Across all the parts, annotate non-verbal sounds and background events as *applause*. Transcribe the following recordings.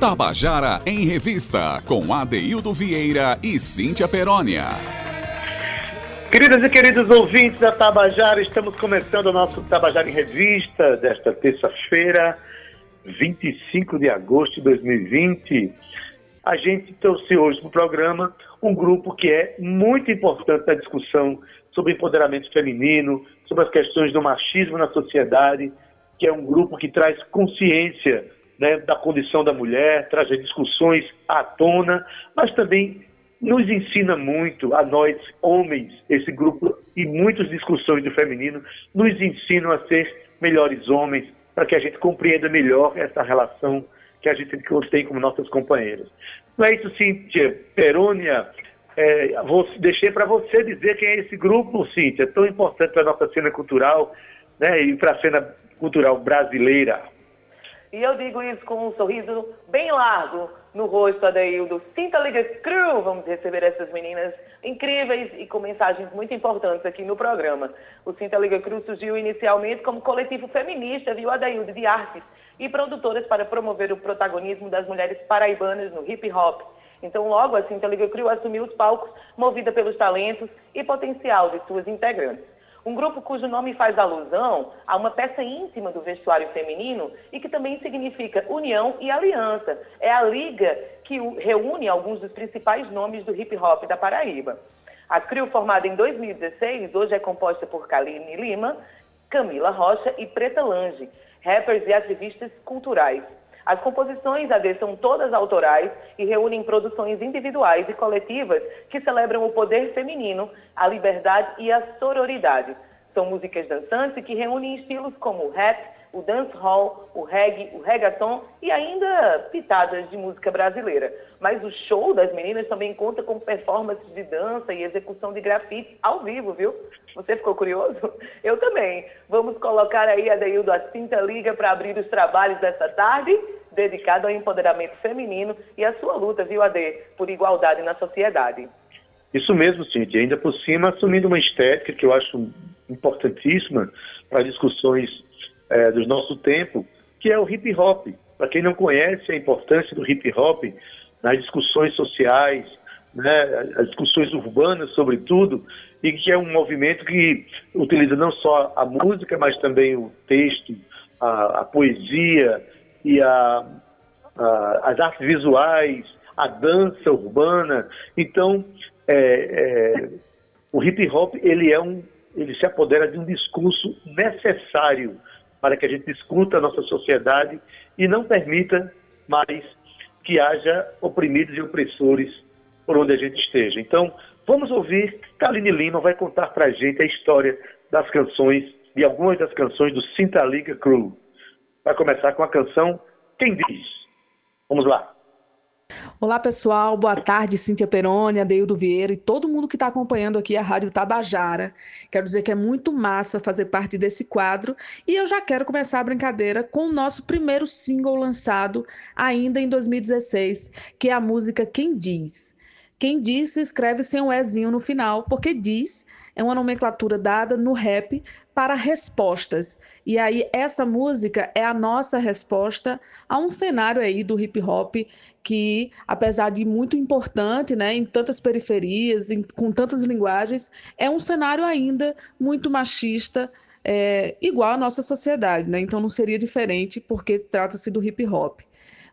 Tabajara em Revista, com Adeildo Vieira e Cíntia Perónia. Queridas e queridos ouvintes da Tabajara, estamos começando o nosso Tabajara em Revista desta terça-feira, 25 de agosto de 2020. A gente trouxe hoje no programa um grupo que é muito importante na discussão sobre empoderamento feminino, sobre as questões do machismo na sociedade, que é um grupo que traz consciência né, da condição da mulher, traz discussões à tona, mas também nos ensina muito, a nós, homens, esse grupo, e muitas discussões do feminino, nos ensinam a ser melhores homens, para que a gente compreenda melhor essa relação que a gente tem com nossas companheiras. Não é isso, Cíntia Perônia. É, vou, deixei para você dizer quem é esse grupo, Cíntia, tão importante para a nossa cena cultural né, e para a cena cultural brasileira. E eu digo isso com um sorriso bem largo no rosto, Adaildo. Sinta Liga Crew, vamos receber essas meninas incríveis e com mensagens muito importantes aqui no programa. O Sinta Liga Crew surgiu inicialmente como coletivo feminista, viu, Adaildo, de artes e produtoras para promover o protagonismo das mulheres paraibanas no hip hop. Então, logo a Sinta Liga Crew assumiu os palcos, movida pelos talentos e potencial de suas integrantes. Um grupo cujo nome faz alusão a uma peça íntima do vestuário feminino e que também significa união e aliança. É a liga que reúne alguns dos principais nomes do hip hop da Paraíba. A CRIO, formada em 2016, hoje é composta por Kaline Lima, Camila Rocha e Preta Lange, rappers e ativistas culturais. As composições AD são todas autorais e reúnem produções individuais e coletivas que celebram o poder feminino, a liberdade e a sororidade. São músicas dançantes que reúnem estilos como o rap, o dancehall, o reggae, o reggaeton e ainda pitadas de música brasileira. Mas o show das meninas também conta com performances de dança e execução de grafite ao vivo, viu? Você ficou curioso? *laughs* Eu também. Vamos colocar aí a Deildo a Cinta Liga para abrir os trabalhos dessa tarde, dedicado ao empoderamento feminino e à sua luta, viu, Ade, por igualdade na sociedade. Isso mesmo, Cintia. Ainda por cima, assumindo uma estética que eu acho importantíssima para discussões é, do nosso tempo, que é o hip hop. Para quem não conhece a importância do hip hop nas discussões sociais, né, as discussões urbanas, sobretudo, e que é um movimento que utiliza não só a música, mas também o texto, a, a poesia e a, a, as artes visuais, a dança urbana. Então, é, é, o hip hop ele é um, ele se apodera de um discurso necessário para que a gente discuta a nossa sociedade e não permita mais que haja oprimidos e opressores por onde a gente esteja. Então, vamos ouvir, Kaline Lima vai contar para a gente a história das canções, de algumas das canções do Sinta Liga Crew. Vai começar com a canção Quem Diz. Vamos lá. Olá, pessoal. Boa tarde, Cíntia Peroni, Adeildo Vieira e todo mundo que está acompanhando aqui a Rádio Tabajara. Quero dizer que é muito massa fazer parte desse quadro e eu já quero começar a brincadeira com o nosso primeiro single lançado ainda em 2016, que é a música Quem Diz. Quem diz se escreve sem um Ezinho no final, porque diz é uma nomenclatura dada no rap para respostas. E aí essa música é a nossa resposta a um cenário aí do hip hop que, apesar de muito importante, né, em tantas periferias, em, com tantas linguagens, é um cenário ainda muito machista, é, igual à nossa sociedade, né? Então não seria diferente porque trata-se do hip hop.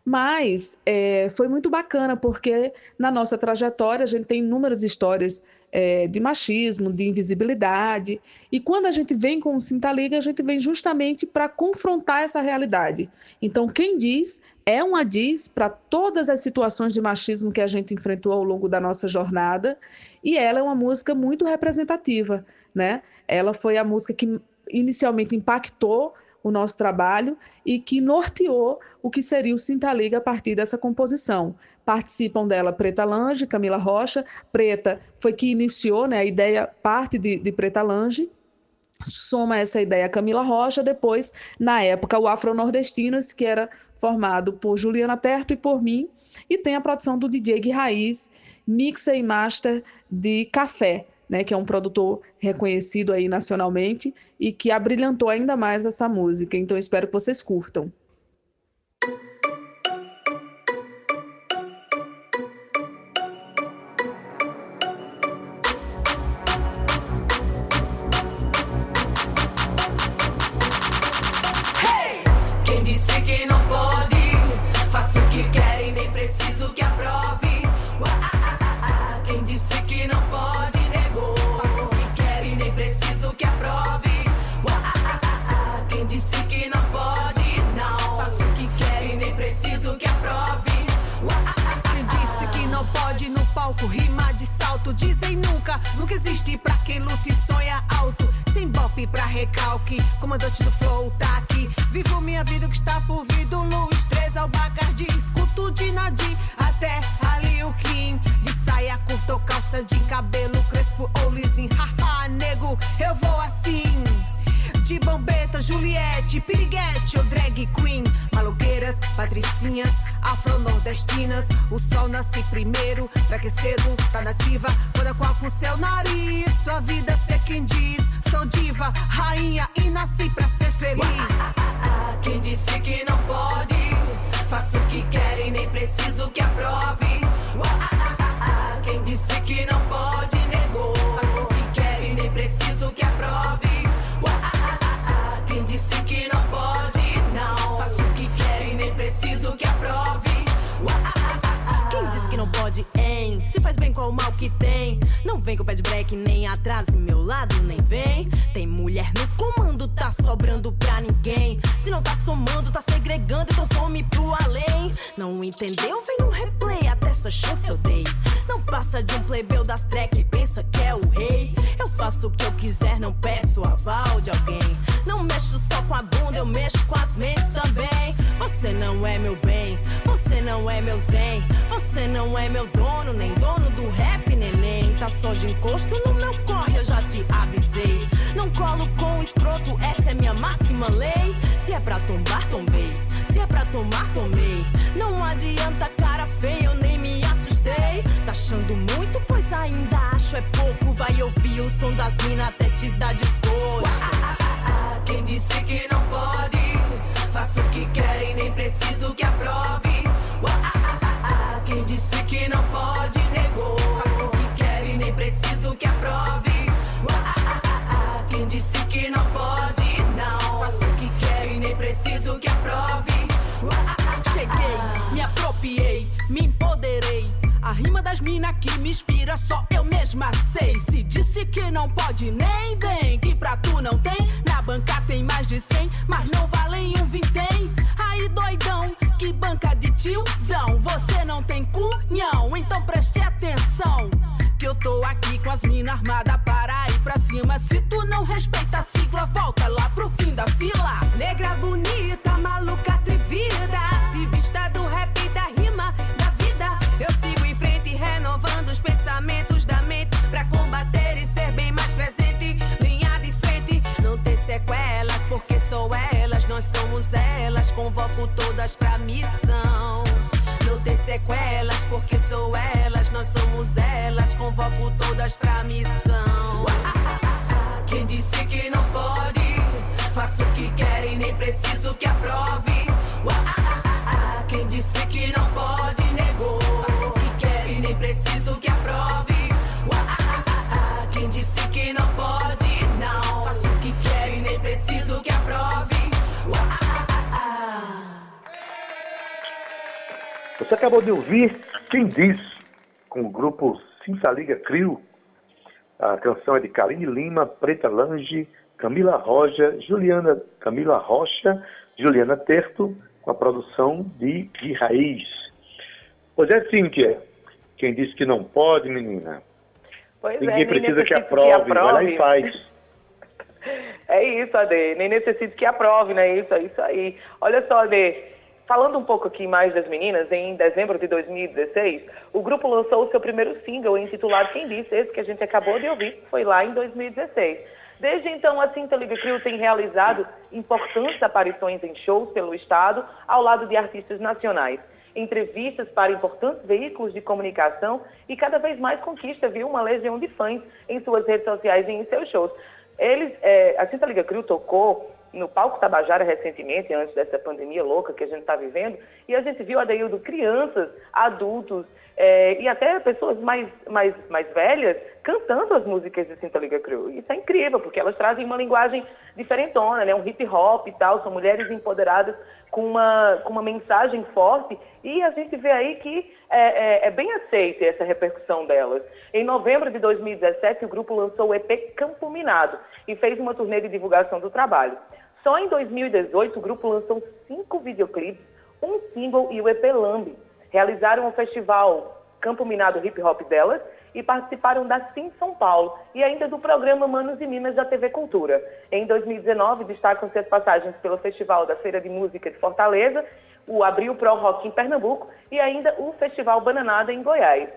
Mas é, foi muito bacana, porque na nossa trajetória a gente tem inúmeras histórias é, de machismo, de invisibilidade. E quando a gente vem com o Sinta Liga, a gente vem justamente para confrontar essa realidade. Então, quem diz é uma diz para todas as situações de machismo que a gente enfrentou ao longo da nossa jornada. E ela é uma música muito representativa, né? Ela foi a música que inicialmente impactou o nosso trabalho e que norteou o que seria o Sinta Liga a partir dessa composição. Participam dela Preta Lange, Camila Rocha. Preta foi que iniciou, né, a ideia parte de, de Preta Lange, soma essa ideia Camila Rocha, depois, na época, o Afro-Nordestinas, que era formado por Juliana Terto e por mim, e tem a produção do DJ Gui Raiz, mixa e master de Café, né, que é um produtor reconhecido aí nacionalmente e que abrilhantou ainda mais essa música. Então espero que vocês curtam. De salto. Dizem nunca, nunca existe pra quem luta e sonha alto. Sem bop pra recalque, comandante do flow tá aqui. Vivo minha vida que está por vir do Luiz 3 ao Bacardi. Escuto de Nadir até ali o Kim. De saia curta ou calça de cabelo crespo ou lisinho. Haha, nego, eu vou assim Juliette, Piriguete ou drag queen. Maloqueiras, patricinhas, afro-nordestinas. O sol nasce primeiro, pra que cedo tá nativa. Toda qual com seu nariz, sua vida ser quem diz. Sou diva, rainha e nasci pra ser feliz. Quem disse que não pode? Faço o que quer e nem preciso que de break, nem atrás e meu lado, nem vem. Tem mulher no comando, tá sobrando pra ninguém. Se não tá somando, tá segregando, então some pro além. Não entendeu? Vem no replay, essa chance eu dei. Não passa de um plebeu das track, pensa que é o rei. Eu faço o que eu quiser, não peço aval de alguém. Não mexo só com a bunda, eu mexo com as mentes também. Você não é meu bem, você não é meu zen. Você não é meu dono, nem dono do rap, neném. Tá só de encosto no meu corre, eu já te avisei. Não colo com escroto, essa é minha máxima lei. Se é pra tombar, tombei. Se é pra tomar, tomei. Não adianta cara feia, eu nem assustei. Tá achando muito, pois ainda acho é pouco. Vai ouvir o som das minas até te dar desgosto. Quem disse que não pode? Faço o que quer e nem preciso que aprove. Mina que me inspira, só eu mesma sei. Se disse que não pode, nem vem. Que pra tu não tem, na banca tem mais de cem, mas não valem um vintém. Aí doidão, que banca de tiozão. Você não tem cunhão, então preste atenção. Que eu tô aqui com as minas armadas para ir pra cima. Se tu não respeita a sigla, volta lá pro Convoco todas pra missão. Não ter sequelas, porque sou elas, nós somos elas. Convoco todas pra missão. Quem disse que não pode? Faço o que quer e nem preciso que aprove. Você acabou de ouvir Quem Diz, com o grupo Cinta Liga Crio. A canção é de Karine Lima, Preta Lange, Camila Roja, Juliana Camila Rocha, Juliana Terto, com a produção de, de Raiz. Pois é, Cíntia, quem disse que não pode, menina? Pois Ninguém é, precisa que necessito aprove, vai lá e faz. *laughs* É isso, Ade. Nem necessito que aprove, né? Isso, é isso aí. Olha só, Ade. Falando um pouco aqui mais das meninas, em dezembro de 2016, o grupo lançou o seu primeiro single intitulado Quem Disse, esse que a gente acabou de ouvir, foi lá em 2016. Desde então, a Cinta Liga Crew tem realizado importantes aparições em shows pelo estado, ao lado de artistas nacionais, entrevistas para importantes veículos de comunicação e cada vez mais conquista, viu, uma legião de fãs em suas redes sociais e em seus shows. Eles, é, a Cinta Liga Crew tocou no palco Tabajara recentemente, antes dessa pandemia louca que a gente está vivendo, e a gente viu, Adeildo, crianças, adultos é, e até pessoas mais, mais, mais velhas cantando as músicas de Cinta Liga Crew. Isso é incrível, porque elas trazem uma linguagem diferentona, né? um hip hop e tal, são mulheres empoderadas com uma, com uma mensagem forte e a gente vê aí que é, é, é bem aceita essa repercussão delas. Em novembro de 2017, o grupo lançou o EP Campo Minado e fez uma turnê de divulgação do trabalho. Só em 2018, o grupo lançou cinco videoclipes, um single e o EP Lambi. Realizaram o festival Campo Minado Hip Hop delas e participaram da Sim São Paulo e ainda do programa Manos e Minas da TV Cultura. Em 2019, destacam-se as passagens pelo Festival da Feira de Música de Fortaleza, o Abril Pro Rock em Pernambuco e ainda o Festival Bananada em Goiás.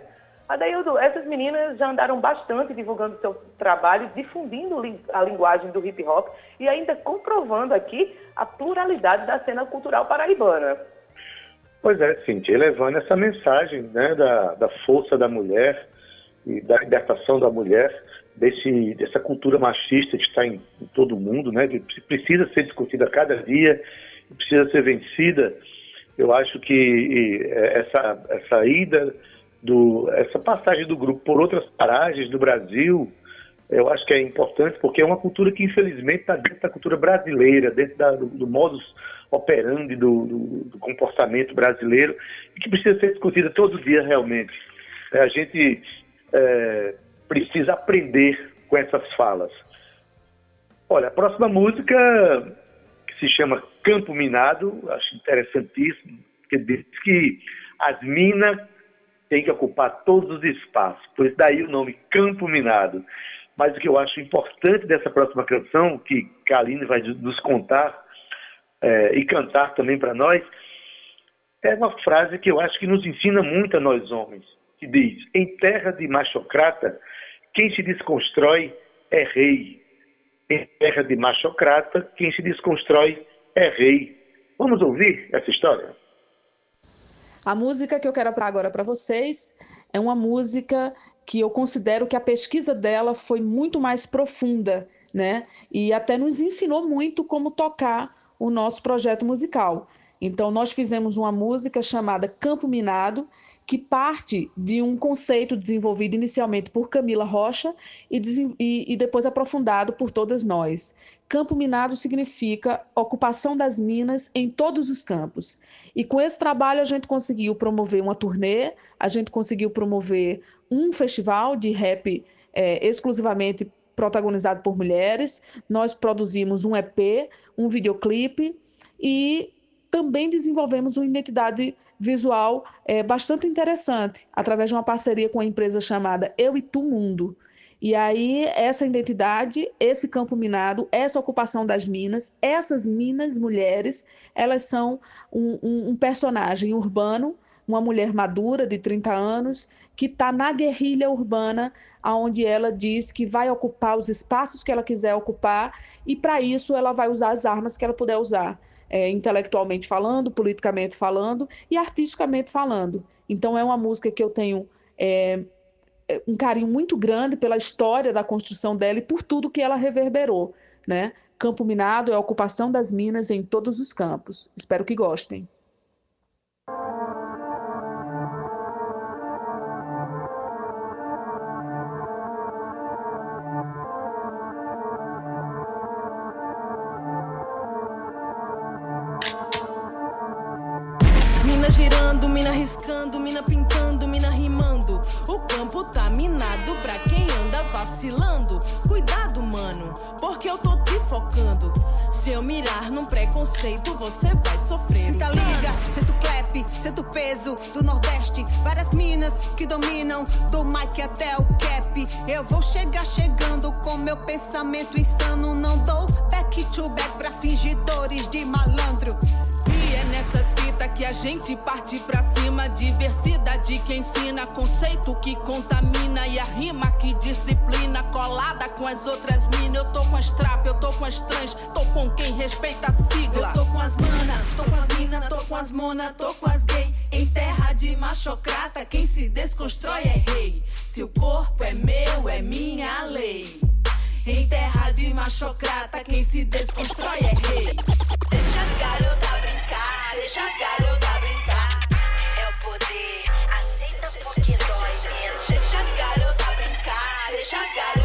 Adaildo, essas meninas já andaram bastante divulgando seu trabalho, difundindo a linguagem do hip hop e ainda comprovando aqui a pluralidade da cena cultural paraibana. Pois é, Cintia, levando essa mensagem né, da, da força da mulher e da libertação da mulher, desse, dessa cultura machista que está em, em todo mundo, né, que precisa ser discutida a cada dia, precisa ser vencida. Eu acho que essa, essa ida do, essa passagem do grupo por outras paragens do Brasil, eu acho que é importante porque é uma cultura que infelizmente está dentro da cultura brasileira, dentro da, do, do modus operandi do, do, do, comportamento brasileiro e que precisa ser discutida todo dia realmente. É, a gente é, precisa aprender com essas falas. Olha, a próxima música que se chama Campo Minado, acho interessantíssimo, porque diz que as minas tem que ocupar todos os espaços. Por isso daí o nome Campo Minado. Mas o que eu acho importante dessa próxima canção, que Kaline vai nos contar é, e cantar também para nós, é uma frase que eu acho que nos ensina muito a nós homens, que diz, em terra de machocrata, quem se desconstrói é rei. Em terra de machocrata, quem se desconstrói é rei. Vamos ouvir essa história? A música que eu quero agora para vocês é uma música que eu considero que a pesquisa dela foi muito mais profunda, né? E até nos ensinou muito como tocar o nosso projeto musical. Então, nós fizemos uma música chamada Campo Minado, que parte de um conceito desenvolvido inicialmente por Camila Rocha e, e, e, depois aprofundado por todas nós. Campo minado significa ocupação das minas em todos os campos. E com esse trabalho a gente conseguiu promover uma turnê, a gente conseguiu promover um festival de rap é, exclusivamente protagonizado por mulheres. Nós produzimos um EP, um videoclipe e também desenvolvemos uma identidade visual é, bastante interessante, através de uma parceria com a empresa chamada Eu e Tu Mundo. E aí, essa identidade, esse campo minado, essa ocupação das minas, essas minas mulheres, elas são um, um, um personagem urbano, uma mulher madura de 30 anos, que está na guerrilha urbana, onde ela diz que vai ocupar os espaços que ela quiser ocupar, e para isso ela vai usar as armas que ela puder usar é, intelectualmente falando, politicamente falando e artisticamente falando. Então é uma música que eu tenho é, é, um carinho muito grande pela história da construção dela e por tudo que ela reverberou, né? Campo Minado é a ocupação das minas em todos os campos. Espero que gostem. Riscando, mina pintando, mina rimando. O campo tá minado pra quem anda vacilando. Cuidado, mano, porque eu tô te focando. Se eu mirar num preconceito, você vai sofrer. Tá liga, sento clap, sento peso do Nordeste. Várias minas que dominam, do mic até o cap. Eu vou chegar chegando com meu pensamento insano. Não dou back to back pra fingidores de malandro. E é nessas fitas que a gente parte pra cima. Diversidade que ensina, conceito que contamina. E a rima que disciplina, colada com as outras minas. Eu tô com as trap, eu tô com as trans, tô com quem respeita a sigla. Eu tô com as mana, tô com as mina, tô com as mona, tô com as gay. Em terra de machocrata, quem se desconstrói é rei. Se o corpo é meu, é minha lei. Em terra de machocrata, quem se desconstrói é rei. Deixa as garotas deixa as garotas brincar. É o poder, aceita porque dói menos. Deixa as garotas brincar, deixa as garotas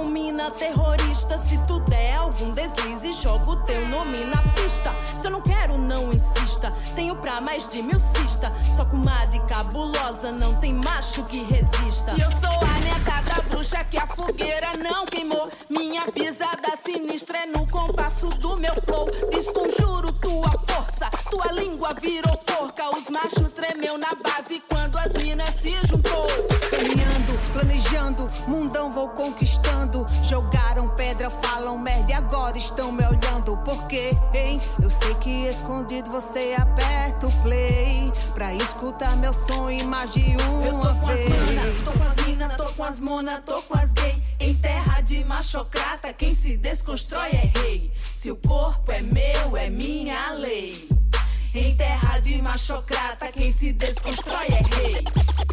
com mina terrorista. Se tu der algum deslize, jogo teu nome na pista. Se eu não quero, não insista. Tenho pra mais de mil cista. Só com de cabulosa, não tem macho que resista. Eu sou a neta da bruxa que a fogueira não queimou. Minha pisada sinistra é no compasso do meu flow. Desconjuro tua força, tua língua virou porca. Os machos tremeu na base quando as minas se juntou. Planejando, mundão vou conquistando. Jogaram pedra, falam merda e agora estão me olhando. Por quê, hein? Eu sei que escondido você aperta o play. Pra escutar meu som em mais de uma Eu tô com vez. as mana, tô com as mina, tô com as mona, tô com as gay. Em terra de machocrata, quem se desconstrói é rei. Se o corpo é meu, é minha lei. Em terra de machocrata, quem se desconstrói é rei.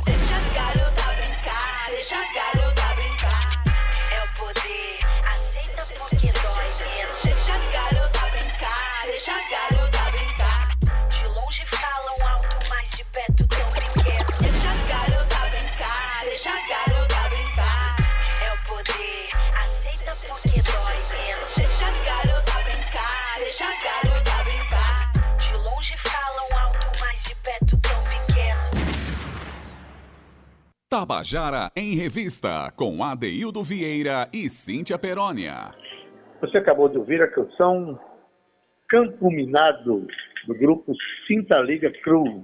Deixa as garotas brincar, deixa as garotas brincar. Tabajara em Revista, com Adeildo Vieira e Cíntia Perónia. Você acabou de ouvir a canção Campo Minado, do grupo Cinta Liga Cruz.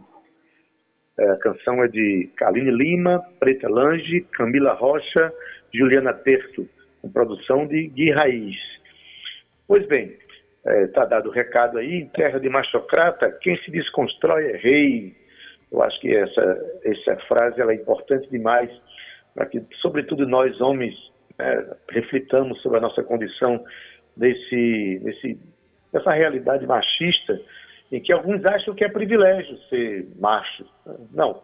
É, a canção é de Kaline Lima, Preta Lange, Camila Rocha, Juliana Terto, com produção de Gui Raiz. Pois bem, está dado o recado aí, terra de machocrata, quem se desconstrói é rei. Eu acho que essa, essa frase ela é importante demais para que, sobretudo nós homens, né, reflitamos sobre a nossa condição desse, desse, dessa realidade machista, em que alguns acham que é privilégio ser macho. Não.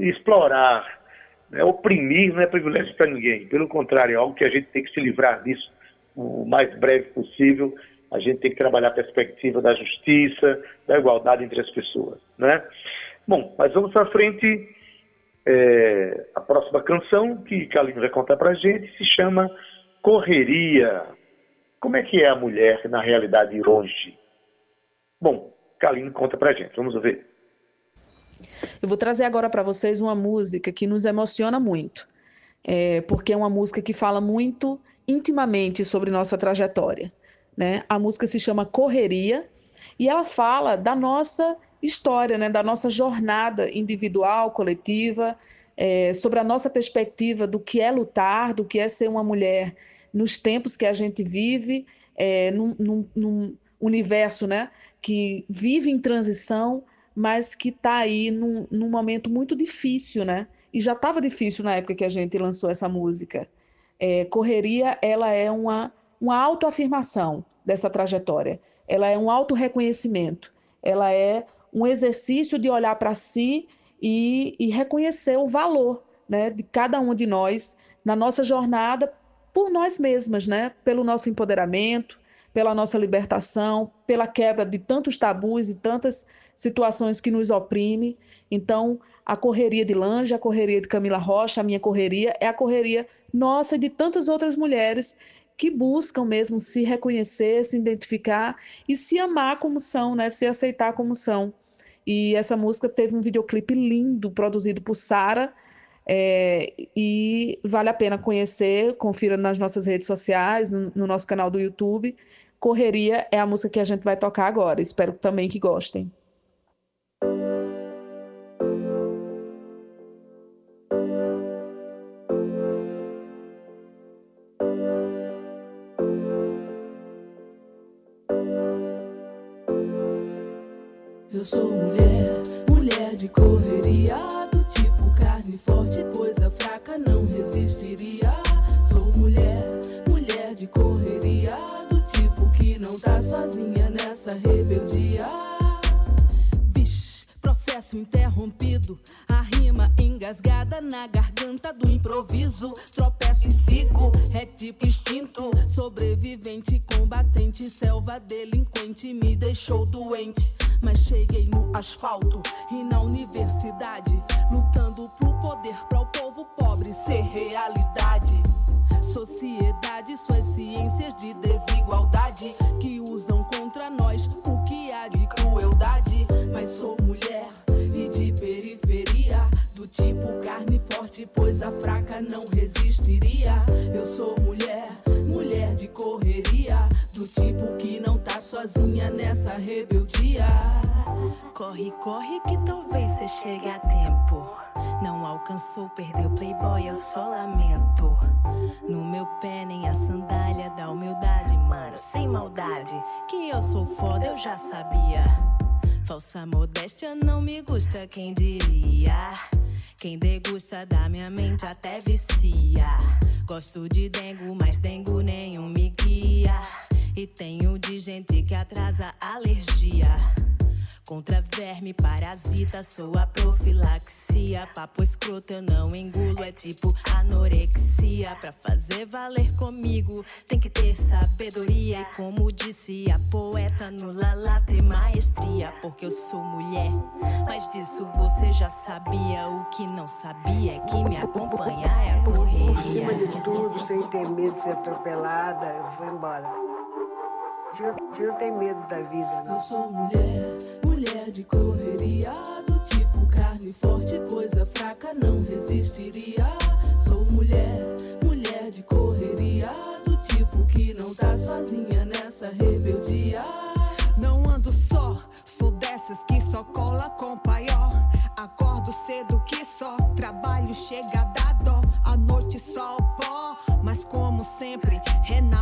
Explorar, né, oprimir não é privilégio para ninguém. Pelo contrário, é algo que a gente tem que se livrar disso o mais breve possível. A gente tem que trabalhar a perspectiva da justiça, da igualdade entre as pessoas. Né? Bom, mas vamos para frente. É, a próxima canção que Kaline vai contar para gente se chama Correria. Como é que é a mulher na realidade hoje? Bom, Kaline conta para gente. Vamos ver. Eu vou trazer agora para vocês uma música que nos emociona muito, é, porque é uma música que fala muito intimamente sobre nossa trajetória. Né? A música se chama Correria e ela fala da nossa história, né? da nossa jornada individual, coletiva, é, sobre a nossa perspectiva do que é lutar, do que é ser uma mulher nos tempos que a gente vive, é, num, num- num universo né? que vive em transição, mas que está aí num, num momento muito difícil, né? E já estava difícil na época que a gente lançou essa música. É, Correria, ela é uma, uma autoafirmação dessa trajetória. Ela é um autorreconhecimento. Ela é um exercício de olhar para si e, e reconhecer o valor né, de cada um de nós na nossa jornada por nós mesmas, né? Pelo nosso empoderamento, pela nossa libertação, pela quebra de tantos tabus e tantas situações que nos oprimem. Então, a correria de Lange, a correria de Camila Rocha, a minha correria, é a correria nossa e de tantas outras mulheres que buscam mesmo se reconhecer, se identificar e se amar como são, né? Se aceitar como são. E essa música teve um videoclipe lindo produzido por Sara. é, e vale a pena conhecer, confira nas nossas redes sociais, no, no nosso canal do YouTube. Correria é a música que a gente vai tocar agora. Espero também que gostem. Sou mulher, mulher de correria, do tipo carne forte, pois a fraca não resistiria. Sou mulher, mulher de correria, do tipo que não tá sozinha nessa rebeldia. Vixe, processo interrompido. A rima engasgada na garganta do improviso. Tropeço e sigo, é tipo instinto. Sobrevivente, combatente, selva delinquente. Me deixou doente, mas cheguei no asfalto e na universidade. Lutando pro poder, pra Corre, corre que talvez você chegue a tempo. Não alcançou, perdeu Playboy, eu só lamento. No meu pé nem a sandália da humildade, mano, sem maldade. Que eu sou foda, eu já sabia. Falsa modéstia não me gusta, quem diria? Quem degusta da minha mente até vicia. Gosto de dengo, mas dengo nenhum me guia. Gente que atrasa alergia. Contra verme, parasita, sou a profilaxia. Papo escroto eu não engulo, é tipo anorexia. Pra fazer valer comigo, tem que ter sabedoria. E como disse a poeta no Lala, ter maestria. Porque eu sou mulher, mas disso você já sabia. O que não sabia é que me acompanhar é a Por cima correria. de tudo, sem ter medo de ser atropelada, eu fui embora. Tio tem medo da vida, Eu não. sou mulher, mulher de correria, do tipo carne forte, pois a fraca não resistiria. Sou mulher, mulher de correria, do tipo que não tá sozinha nessa rebeldia. Não ando só, sou dessas que só cola com paió. Acordo cedo que só trabalho chega a dar dó. À noite só o pó, mas como sempre,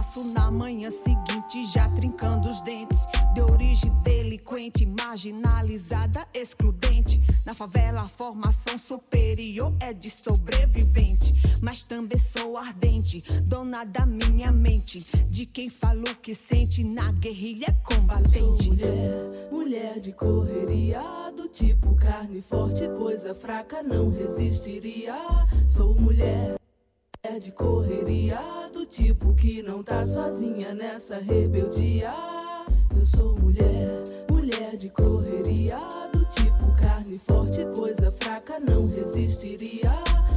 renasço na manhã seguinte, já trincando os dentes. De origem delinquente, marginalizada, excludente. Na favela, a formação superior é de sobrevivente. Mas também sou ardente, dona da minha mente. De quem fala o que sente, na guerrilha é combatente. mulher, mulher de correria, do tipo carne forte, pois a fraca não resistiria. Sou mulher, mulher de correria, do tipo que não tá sozinha nessa rebeldia. Eu sou mulher, mulher de correria, do tipo carne forte, pois a fraca não resistiria.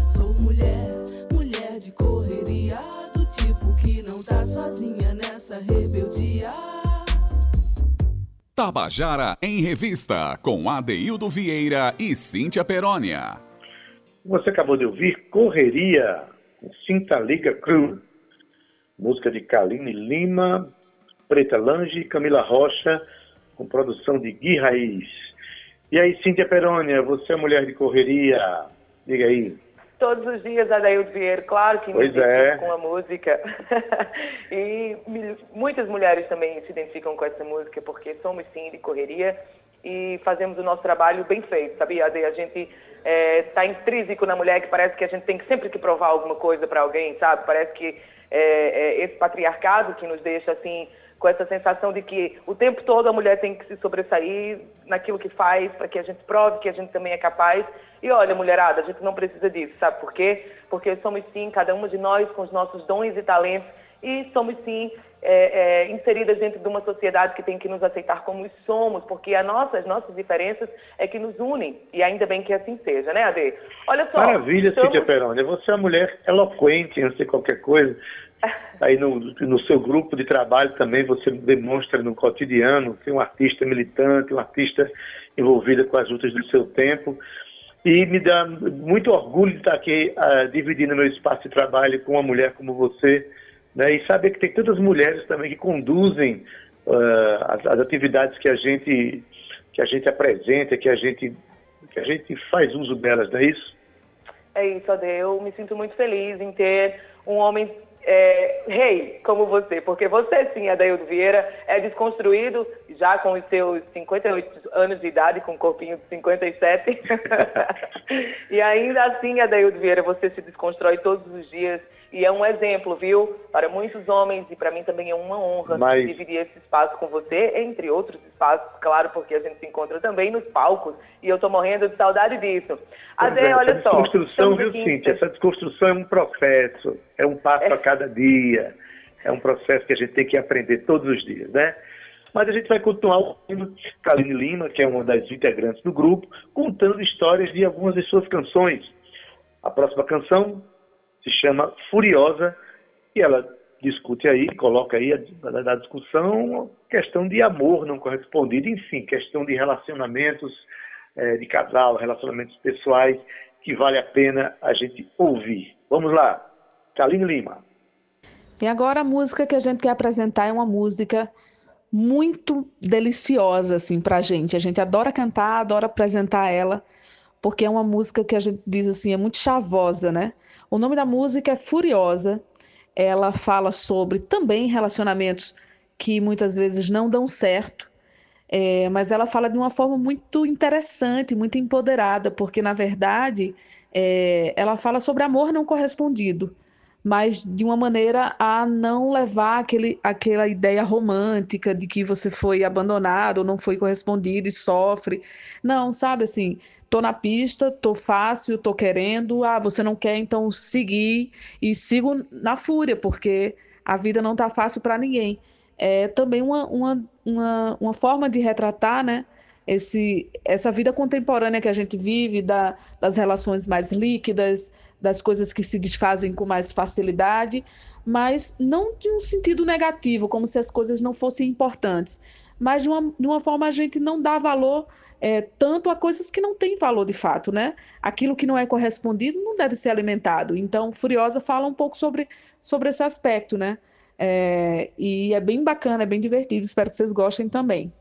Sou mulher, mulher de correria, do tipo que não tá sozinha nessa rebeldia. Tabajara em Revista, com Adeildo Vieira e Cíntia Perónia. Você acabou de ouvir Correria, Cinta Liga Crew. Música de Kaline Lima, Preta Lange e Camila Rocha, com produção de Gui Raiz. E aí, Cíntia Perônia, você é mulher de correria. Diga aí. Todos os dias, Adaildo Vieira, claro que me Pois identifico é. com a música. *laughs* e muitas mulheres também se identificam com essa música, porque somos sim de correria e fazemos o nosso trabalho bem feito, sabia? A gente está intrínseco na mulher que parece que a gente tem sempre que provar alguma coisa para alguém, sabe? Parece que é, é, esse patriarcado que nos deixa assim com essa sensação de que o tempo todo a mulher tem que se sobressair naquilo que faz, para que a gente prove que a gente também é capaz. E olha, mulherada, a gente não precisa disso, sabe por quê? Porque somos sim, cada uma de nós com os nossos dons e talentos, e somos sim é, é, inseridas dentro de uma sociedade que tem que nos aceitar como somos, porque a nossa, as nossas diferenças é que nos unem, e ainda bem que assim seja, né, Ade? Olha só. Maravilha, estamos- Cíntia Perônia. Você é uma mulher eloquente, não sei qualquer coisa. *laughs* Aí no, no seu grupo de trabalho também você demonstra no cotidiano que um artista militante, um artista envolvida com as lutas do seu tempo. E me dá muito orgulho de estar aqui ah, dividindo meu espaço de trabalho com uma mulher como você, né? E saber que tem tantas mulheres também que conduzem ah, as, as atividades que a gente que a gente apresenta, que a gente que a gente faz uso delas, não é isso? É isso, Ade. Eu me sinto muito feliz em ter um homem é, rei como você, porque você sim, Adaildo Vieira, é desconstruído, já com os seus 58 anos de idade, com um corpinho de 57. *laughs* *laughs* e ainda assim, Adaildo Vieira, você se desconstrói todos os dias e é um exemplo, viu? Para muitos homens e para mim também é uma honra Mas- dividir esse espaço com você, entre outros espaços, claro, porque a gente se encontra também nos palcos e eu tô morrendo de saudade disso. Pois é, olha essa só. desconstrução, viu, Cíntia? Essa desconstrução é um processo, é um passo a cada dia, é um processo que a gente tem que aprender todos os dias, né? Mas a gente vai continuar ouvindo Kaline Lima, que é uma das integrantes do grupo, contando histórias de algumas de suas canções. A próxima canção se chama Furiosa e ela discute aí, coloca aí na discussão questão de amor não correspondido, enfim, questão de relacionamentos é, de casal, relacionamentos pessoais, que vale a pena a gente ouvir. Vamos lá, Kaline Lima. E agora a música que a gente quer apresentar é uma música muito deliciosa assim pra gente. A gente adora cantar, adora apresentar ela, porque é uma música que a gente diz assim, é muito chavosa, né? O nome da música é Furiosa. Ela fala sobre também relacionamentos que muitas vezes não dão certo, é, mas ela fala de uma forma muito interessante, muito empoderada, porque na verdade é, ela fala sobre amor não correspondido mas de uma maneira a não levar aquele, aquela ideia romântica de que você foi abandonado ou não foi correspondido e sofre. Não, sabe assim, tô na pista, tô fácil, tô querendo, ah, você não quer, então seguir e sigo na fúria, porque a vida não tá fácil para ninguém. É também uma, uma, uma, uma forma de retratar, né? Esse, essa vida contemporânea que a gente vive, da, das relações mais líquidas, das coisas que se desfazem com mais facilidade, mas não de um sentido negativo, como se as coisas não fossem importantes, mas de uma, de uma forma a gente não dá valor é, tanto a coisas que não têm valor de fato, né? Aquilo que não é correspondido não deve ser alimentado. Então, Furiosa fala um pouco sobre, sobre esse aspecto, né? É, e é bem bacana, é bem divertido. Espero que vocês gostem também.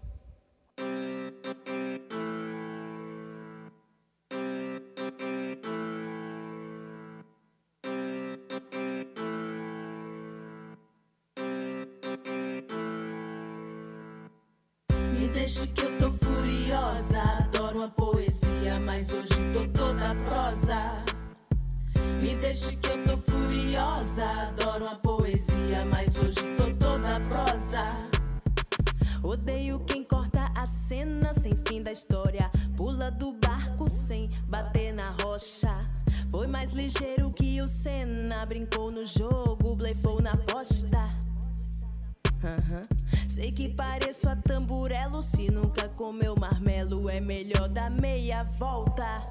Que eu tô furiosa. Adoro a poesia, mas hoje tô toda prosa. Odeio quem corta a cena sem fim da história. Pula do barco sem bater na rocha. Foi mais ligeiro que o Senna. Brincou no jogo, blefou na posta. Uhum. Sei que pareço a tamburelo. Se nunca comeu marmelo, é melhor dar meia volta.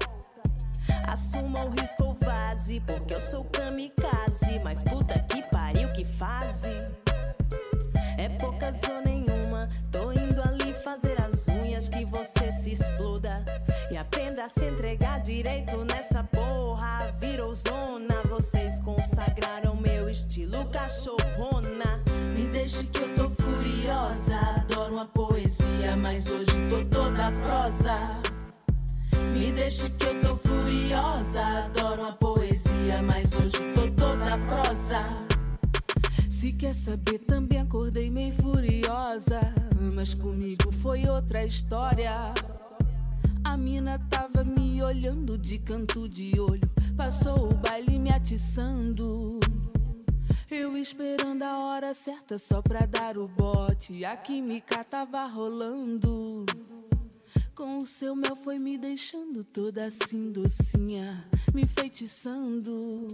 Assuma o risco ou vaze, porque eu sou kamikaze. Mas puta que pariu, que fase. É poucas ou nenhuma. Tô indo ali fazer as unhas que você se exploda. E aprenda a se entregar direito nessa porra. Virou zona, vocês consagraram meu estilo cachorrona. Me deixe que eu tô furiosa. Adoro uma poesia, mas hoje tô toda prosa. Me deixe que eu tô furiosa. Adoro uma poesia, mas hoje tô toda prosa. Se quer saber, também acordei meio furiosa. Mas comigo foi outra história. A mina tava me olhando de canto de olho. Passou o baile me atiçando. Eu esperando a hora certa só pra dar o bote. A química tava rolando. Com o seu mel foi me deixando toda assim docinha, me enfeitiçando.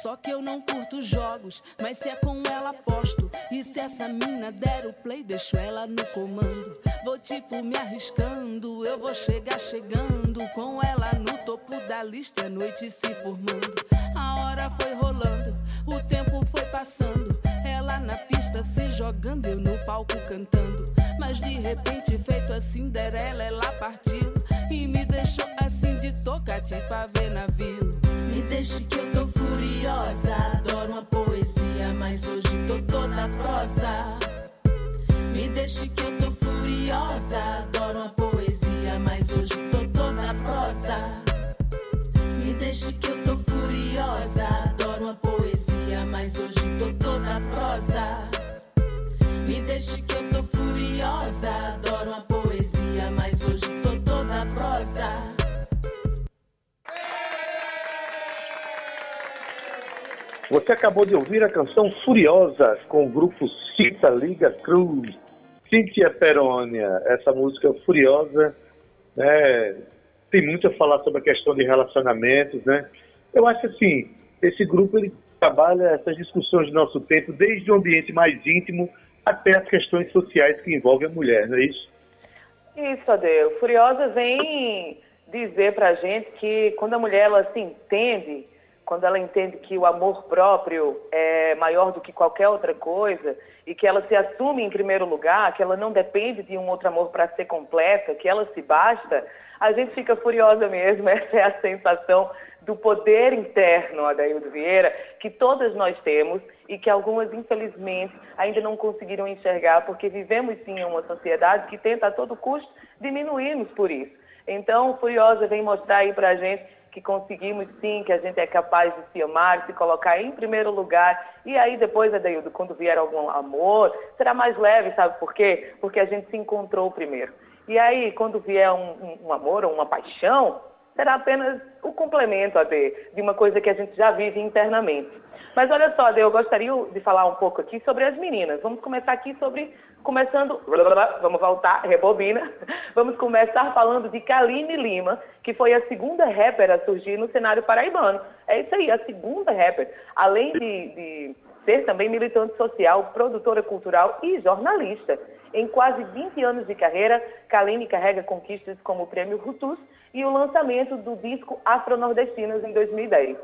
Só que eu não curto jogos, mas se é com ela aposto. E se essa mina der o play, deixo ela no comando. Vou tipo me arriscando, eu vou chegar chegando. Com ela no topo da lista, a noite se formando. A hora foi rolando, o tempo foi passando. Ela na pista se jogando, eu no palco cantando. Mas de repente, feito a Cinderela, ela partiu. E me deixou assim de tocate pra ver navio. Me deixe que eu tô furiosa. Adoro uma poesia, mas hoje tô toda prosa. Me deixe que eu tô furiosa. Adoro uma poesia, mas hoje tô toda prosa. Me deixe que eu tô furiosa. Adoro uma poesia, mas hoje tô toda prosa. Me deixe que eu tô furiosa. Adoro uma poesia, mas hoje tô toda prosa. Você acabou de ouvir a canção Furiosa com o grupo Cita Liga Cruz. Cíntia Perônia, essa música Furiosa, né, tem muito a falar sobre a questão de relacionamentos, né? Eu acho assim, esse grupo ele trabalha essas discussões do nosso tempo desde o ambiente mais íntimo até as questões sociais que envolvem a mulher, não é isso? Isso, Adeu. Furiosa vem dizer pra gente que quando a mulher ela se entende quando ela entende que o amor próprio é maior do que qualquer outra coisa e que ela se assume em primeiro lugar, que ela não depende de um outro amor para ser completa, que ela se basta, a gente fica furiosa mesmo. *laughs* Essa é a sensação do poder interno, Adaildo Vieira, que todas nós temos e que algumas, infelizmente, ainda não conseguiram enxergar, porque vivemos sim uma sociedade que tenta a todo custo diminuirmos por isso. Então, Furiosa vem mostrar aí para a gente que conseguimos sim, que a gente é capaz de se amar, se colocar em primeiro lugar. E aí depois, Adaildo, quando vier algum amor, será mais leve, sabe por quê? Porque a gente se encontrou primeiro. E aí, quando vier um, um, um amor ou uma paixão, será apenas o complemento, Ade, de uma coisa que a gente já vive internamente. Mas olha só, Ade, eu gostaria de falar um pouco aqui sobre as meninas. Vamos começar aqui sobre começando, vamos voltar, rebobina, *laughs* vamos começar falando de Kaline Lima, que foi a segunda rapper a surgir no cenário paraibano. É isso aí, a segunda rapper. Além de, de ser também militante social, produtora cultural e jornalista. Em quase 20 anos de carreira, Kaline carrega conquistas como o Prêmio Rutus e o lançamento do disco Afro-Nordestinas em 2010.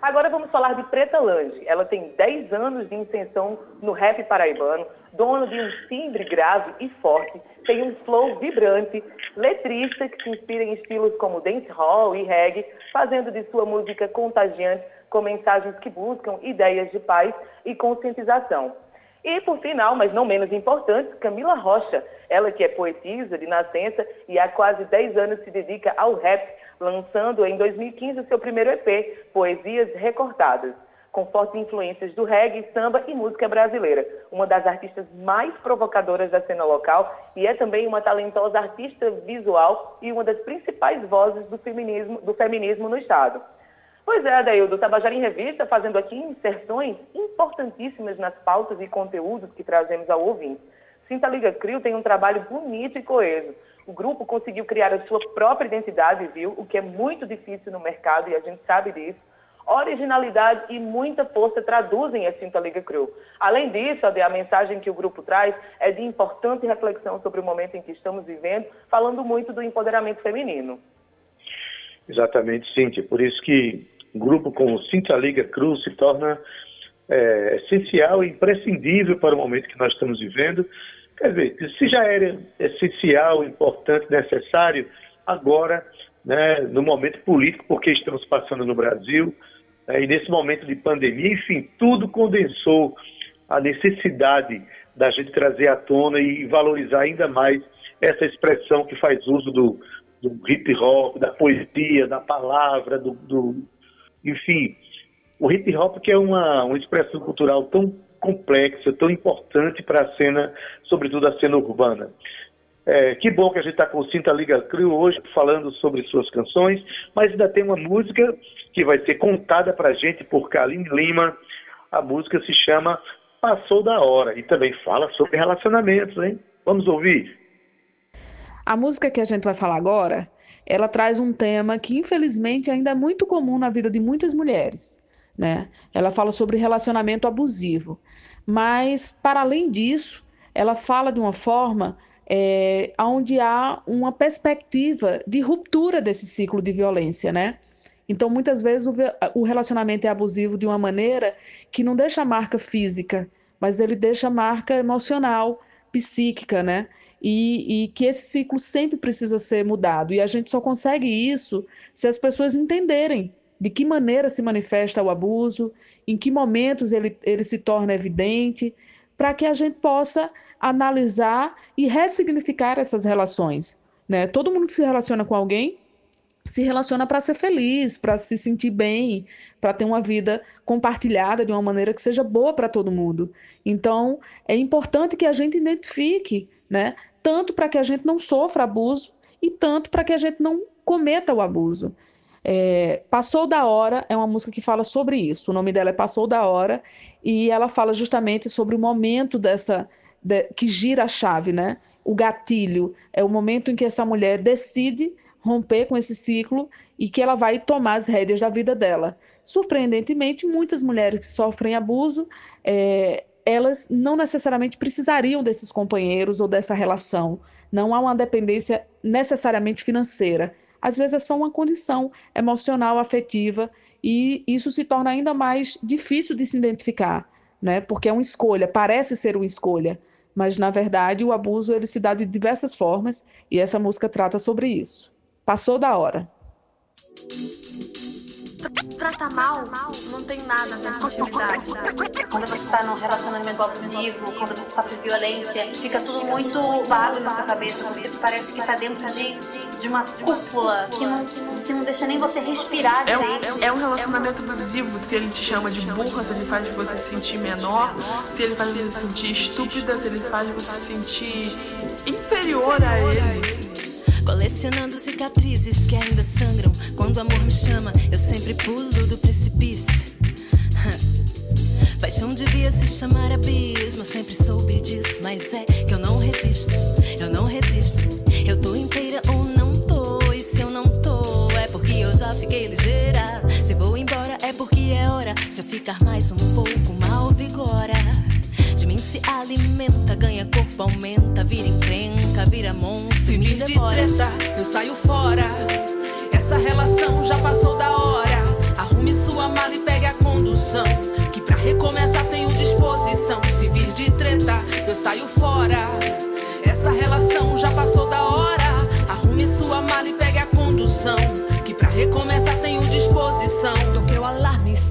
Agora vamos falar de Preta Lange. Ela tem 10 anos de inserção no rap paraibano, dono de um timbre grave e forte, tem um flow vibrante, letrista que se inspira em estilos como dancehall e reggae, fazendo de sua música contagiante com mensagens que buscam ideias de paz e conscientização. E, por final, mas não menos importante, Camila Rocha, ela que é poetisa de nascença e há quase 10 anos se dedica ao rap, lançando em 2015 o seu primeiro EP, Poesias Recortadas com fortes influências do reggae, samba e música brasileira. Uma das artistas mais provocadoras da cena local e é também uma talentosa artista visual e uma das principais vozes do feminismo, do feminismo no Estado. Pois é, Adaildo, Tabajara em Revista, fazendo aqui inserções importantíssimas nas pautas e conteúdos que trazemos ao ouvinte. Sinta Liga Crio tem um trabalho bonito e coeso. O grupo conseguiu criar a sua própria identidade, viu? O que é muito difícil no mercado e a gente sabe disso originalidade e muita força traduzem a Cinta Liga Cru. Além disso, a mensagem que o grupo traz é de importante reflexão sobre o momento em que estamos vivendo, falando muito do empoderamento feminino. Exatamente, Cíntia. Por isso que um grupo como Cinta Liga Cruz se torna é, essencial e imprescindível para o momento que nós estamos vivendo. Quer dizer, se já era essencial, importante, necessário, agora, né, no momento político, porque estamos passando no Brasil, é, e nesse momento de pandemia, enfim, tudo condensou a necessidade da gente trazer à tona e valorizar ainda mais essa expressão que faz uso do, do hip hop, da poesia, da palavra, do, do enfim, o hip hop que é uma, uma expressão cultural tão complexa, tão importante para a cena, sobretudo a cena urbana. É, que bom que a gente está com o Cinta Liga Crew hoje falando sobre suas canções, mas ainda tem uma música que vai ser contada para a gente por Kaline Lima. A música se chama Passou da Hora e também fala sobre relacionamentos, hein? Vamos ouvir? A música que a gente vai falar agora, ela traz um tema que infelizmente ainda é muito comum na vida de muitas mulheres, né? Ela fala sobre relacionamento abusivo, mas para além disso, ela fala de uma forma é, onde há uma perspectiva de ruptura desse ciclo de violência, né? Então, muitas vezes, o, o relacionamento é abusivo de uma maneira que não deixa marca física, mas ele deixa marca emocional, psíquica, né? E, e, que esse ciclo sempre precisa ser mudado. E a gente só consegue isso se as pessoas entenderem de que maneira se manifesta o abuso, em que momentos ele, ele se torna evidente, para que a gente possa analisar e ressignificar essas relações. Né? Todo mundo que se relaciona com alguém se relaciona para ser feliz, para se sentir bem, para ter uma vida compartilhada de uma maneira que seja boa para todo mundo. Então, é importante que a gente identifique, né? Tanto para que a gente não sofra abuso e tanto para que a gente não cometa o abuso. É, Passou da Hora é uma música que fala sobre isso. O nome dela é Passou da Hora e ela fala justamente sobre o momento dessa de, que gira a chave, né? O gatilho é o momento em que essa mulher decide romper com esse ciclo e que ela vai tomar as rédeas da vida dela. Surpreendentemente, muitas mulheres que sofrem abuso, é, elas não necessariamente precisariam desses companheiros ou dessa relação. Não há uma dependência necessariamente financeira. Às vezes é só uma condição emocional, afetiva e isso se torna ainda mais difícil de se identificar, né? Porque é uma escolha, parece ser uma escolha, mas na verdade o abuso ele se dá de diversas formas e essa música trata sobre isso. Passou da hora. Trata mal, não tem nada na atividade. Quando você está num relacionamento abusivo, quando você sofre violência, fica tudo muito vago na sua cabeça. Você parece que está dentro de, de uma cúpula que não, que não deixa nem você respirar é. Um, é um relacionamento abusivo se ele te chama de burra, se ele faz você se sentir menor, se ele faz você se sentir estúpida, se ele faz você se sentir inferior a ele. Colecionando cicatrizes que ainda sangram. Quando o amor me chama, eu sempre pulo do precipício. *laughs* Paixão devia se chamar abismo, eu sempre soube disso. Mas é que eu não resisto, eu não resisto. Eu tô inteira ou não tô, e se eu não tô, é porque eu já fiquei ligeira. Se vou embora, é porque é hora. Se eu ficar mais um pouco, mal vigora. De mim se alimenta, ganha corpo, aumenta, vira encrenca, vira monstro e me de treta, eu saio fora. Essa relação já passou da hora. Arrume sua mala e pegue a condução. Que pra recomeçar tenho disposição. Se vir de treta, eu saio fora. Essa relação já passou da hora. Arrume sua mala e pegue a condução. Que pra recomeçar tenho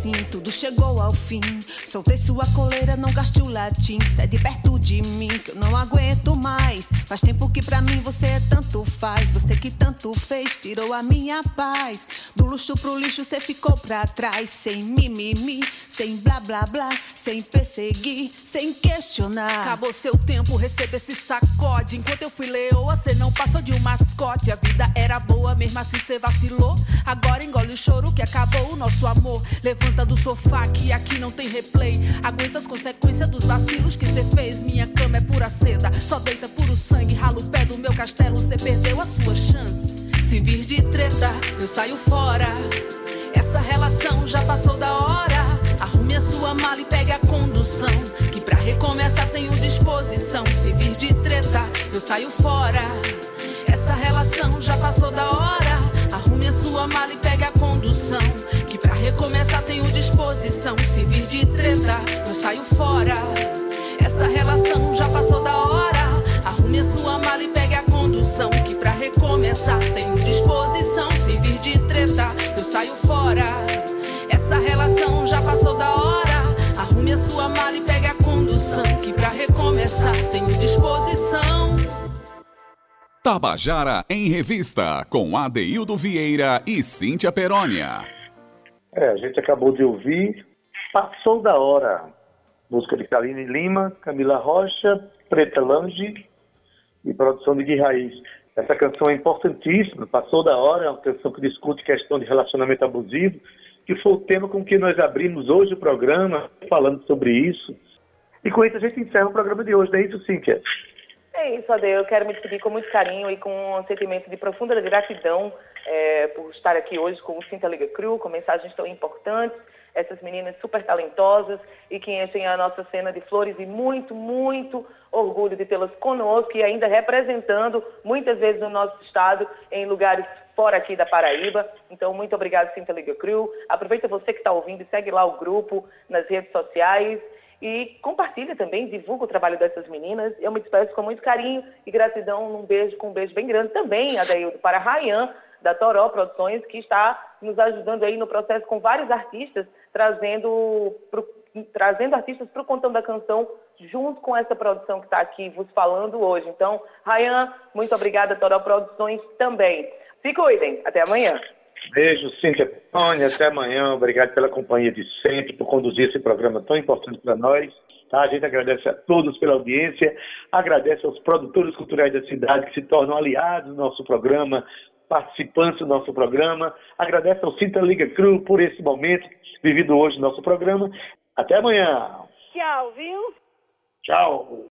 alarme e sim, tudo chegou ao fim. Soltei sua coleira, não gaste o latim. Sai de perto de mim, que eu não aguento mais. Faz tempo que pra mim você é tanto faz. Você que tanto fez, tirou a minha paz. Do luxo pro lixo, você ficou pra trás. Sem mimimi, sem blá blá blá. Sem perseguir, sem questionar. Acabou seu tempo, receba esse sacode. Enquanto eu fui leoa, cê não passou de um mascote. A vida era boa, mesmo assim cê vacilou. Agora engole o choro que acabou o nosso amor. Levanta do sofá que aqui não tem replay. Aguenta as consequências dos vacilos que cê fez. Minha cama é pura seda, só deita puro sangue. Rala o pé do meu castelo, cê perdeu a sua chance. Se vir de treta, eu saio fora. Essa relação já passou da hora. Arrume a sua mala e pegue a condução. Que pra recomeçar tenho disposição. Se vir de treta, eu saio fora. Eu saio fora. Essa relação já passou da hora. Arrume a sua mala e pegue a condução. Que pra recomeçar tenho disposição. Se vir de treta, eu saio fora. Essa relação já passou da hora. Arrume a sua mala e pegue a condução. Que pra recomeçar tenho disposição. Tabajara em Revista, com Adeildo Vieira e Cíntia Perónia. É, a gente acabou de ouvir Passou da Hora, música de Kaline Lima, Camila Rocha, Preta Lange e produção de Gui Raiz. Essa canção é importantíssima, Passou da Hora, é uma canção que discute questão de relacionamento abusivo, que foi o tema com que nós abrimos hoje o programa, falando sobre isso. E com isso a gente encerra o programa de hoje, não é isso, Cíntia? É isso, Ade. Eu quero me despedir com muito carinho e com um sentimento de profunda gratidão é, por estar aqui hoje com o Cinta Liga Cru, com mensagens tão importantes, essas meninas super talentosas e que enchem a nossa cena de flores e muito, muito orgulho de tê-las conosco e ainda representando muitas vezes o nosso estado em lugares fora aqui da Paraíba. Então, muito obrigado, Cinta Liga Cru. Aproveita você que está ouvindo e segue lá o grupo nas redes sociais. E compartilha também, divulga o trabalho dessas meninas. Eu me despeço com muito carinho e gratidão, um beijo com um beijo bem grande também, Adaildo, para a Rayan, da Toró Produções, que está nos ajudando aí no processo com vários artistas, trazendo, pro, trazendo artistas para o Contão da Canção, junto com essa produção que está aqui vos falando hoje. Então, Rayan, muito obrigada, Toró Produções também. Se cuidem, até amanhã. Beijo, Cíntia Perónia, até amanhã. Obrigado pela companhia de sempre, por conduzir esse programa tão importante para nós. Tá? A gente agradece a todos pela audiência, agradece aos produtores culturais da cidade que se tornam aliados do nosso programa, participantes do nosso programa. Agradece ao Cinta Liga Cru por esse momento vivido hoje no nosso programa. Até amanhã. Tchau, viu? Tchau.